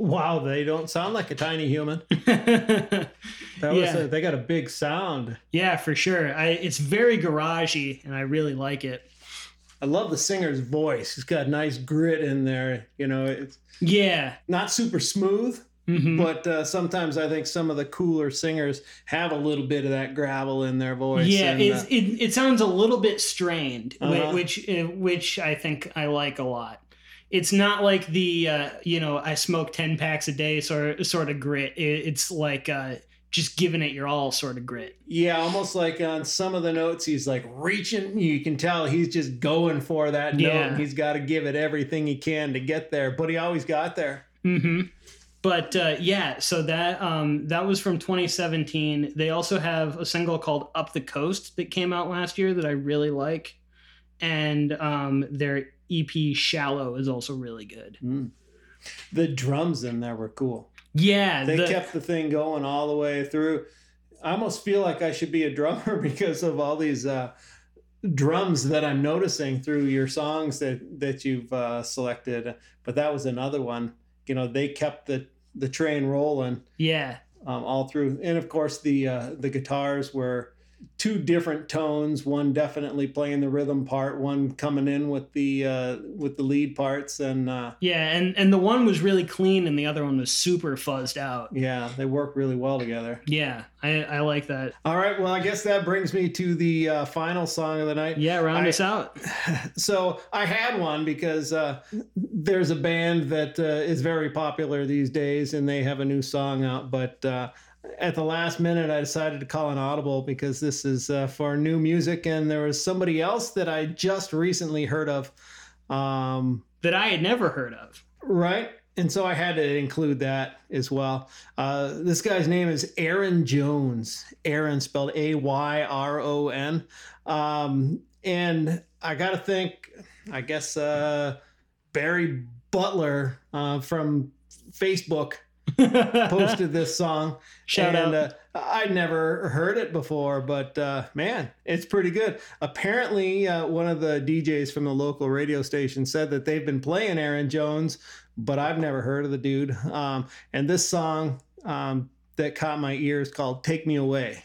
Wow, they don't sound like a tiny human. That was Yeah. a, they got a big sound. yeah, for sure. I it's very garagey, and I really like it. I love the singer's voice. He's got nice grit in there. You know, it's Yeah. not super smooth, Mhm. but uh, sometimes I think some of the cooler singers have a little bit of that gravel in their voice. Yeah, and, it's, uh, it it sounds a little bit strained, Uh-huh. which uh, which I think I like a lot. It's not like the uh, you know I smoke ten packs a day sort sort of grit. It, it's like uh, just giving it your all sort of grit. yeah, almost like on some of the notes, he's like reaching. You can tell he's just going for that note. Yeah. And he's got to give it everything he can to get there, but he always got there. Mm-hmm. But uh, yeah, so that um, that was from 2017. They also have a single called "Up the Coast" that came out last year that I really like, and um, their EP "Shallow" is also really good. Mm. The drums in there were cool. Yeah, They the- kept the thing going all the way through. I almost feel like I should be a drummer because of all these uh, drums that I'm noticing through your songs that that you've uh, selected. But that was another one. You know, they kept the the train rolling yeah, um, all through, and of course the uh, the guitars were two different tones. One definitely playing the rhythm part, one coming in with the uh, with the lead parts, and uh, yeah, and and the one was really clean, and the other one was super fuzzed out. yeah, they work really well together. Yeah, I I like that. All right, well, I guess that brings me to the uh, final song of the night. Yeah, round I- us out. So I had one because uh, there's a band that uh, is very popular these days, and they have a new song out. But uh, at the last minute, I decided to call an audible because this is uh, for new music, and there was somebody else that I just recently heard of. Um, That I had never heard of. Right. And so I had to include that as well. Uh, this guy's name is Ayron Jones. Ayron spelled A Y R O N. Um, and I got to think, I guess uh, Barry Butler uh, from Facebook posted this song. Shout and, out. Uh, I'd never heard it before, but uh, man, it's pretty good. Apparently, uh, one of the DJs from the local radio station said that they've been playing Ayron Jones, but I've never heard of the dude. Um, and this song um, that caught my ear is called Take Me Away.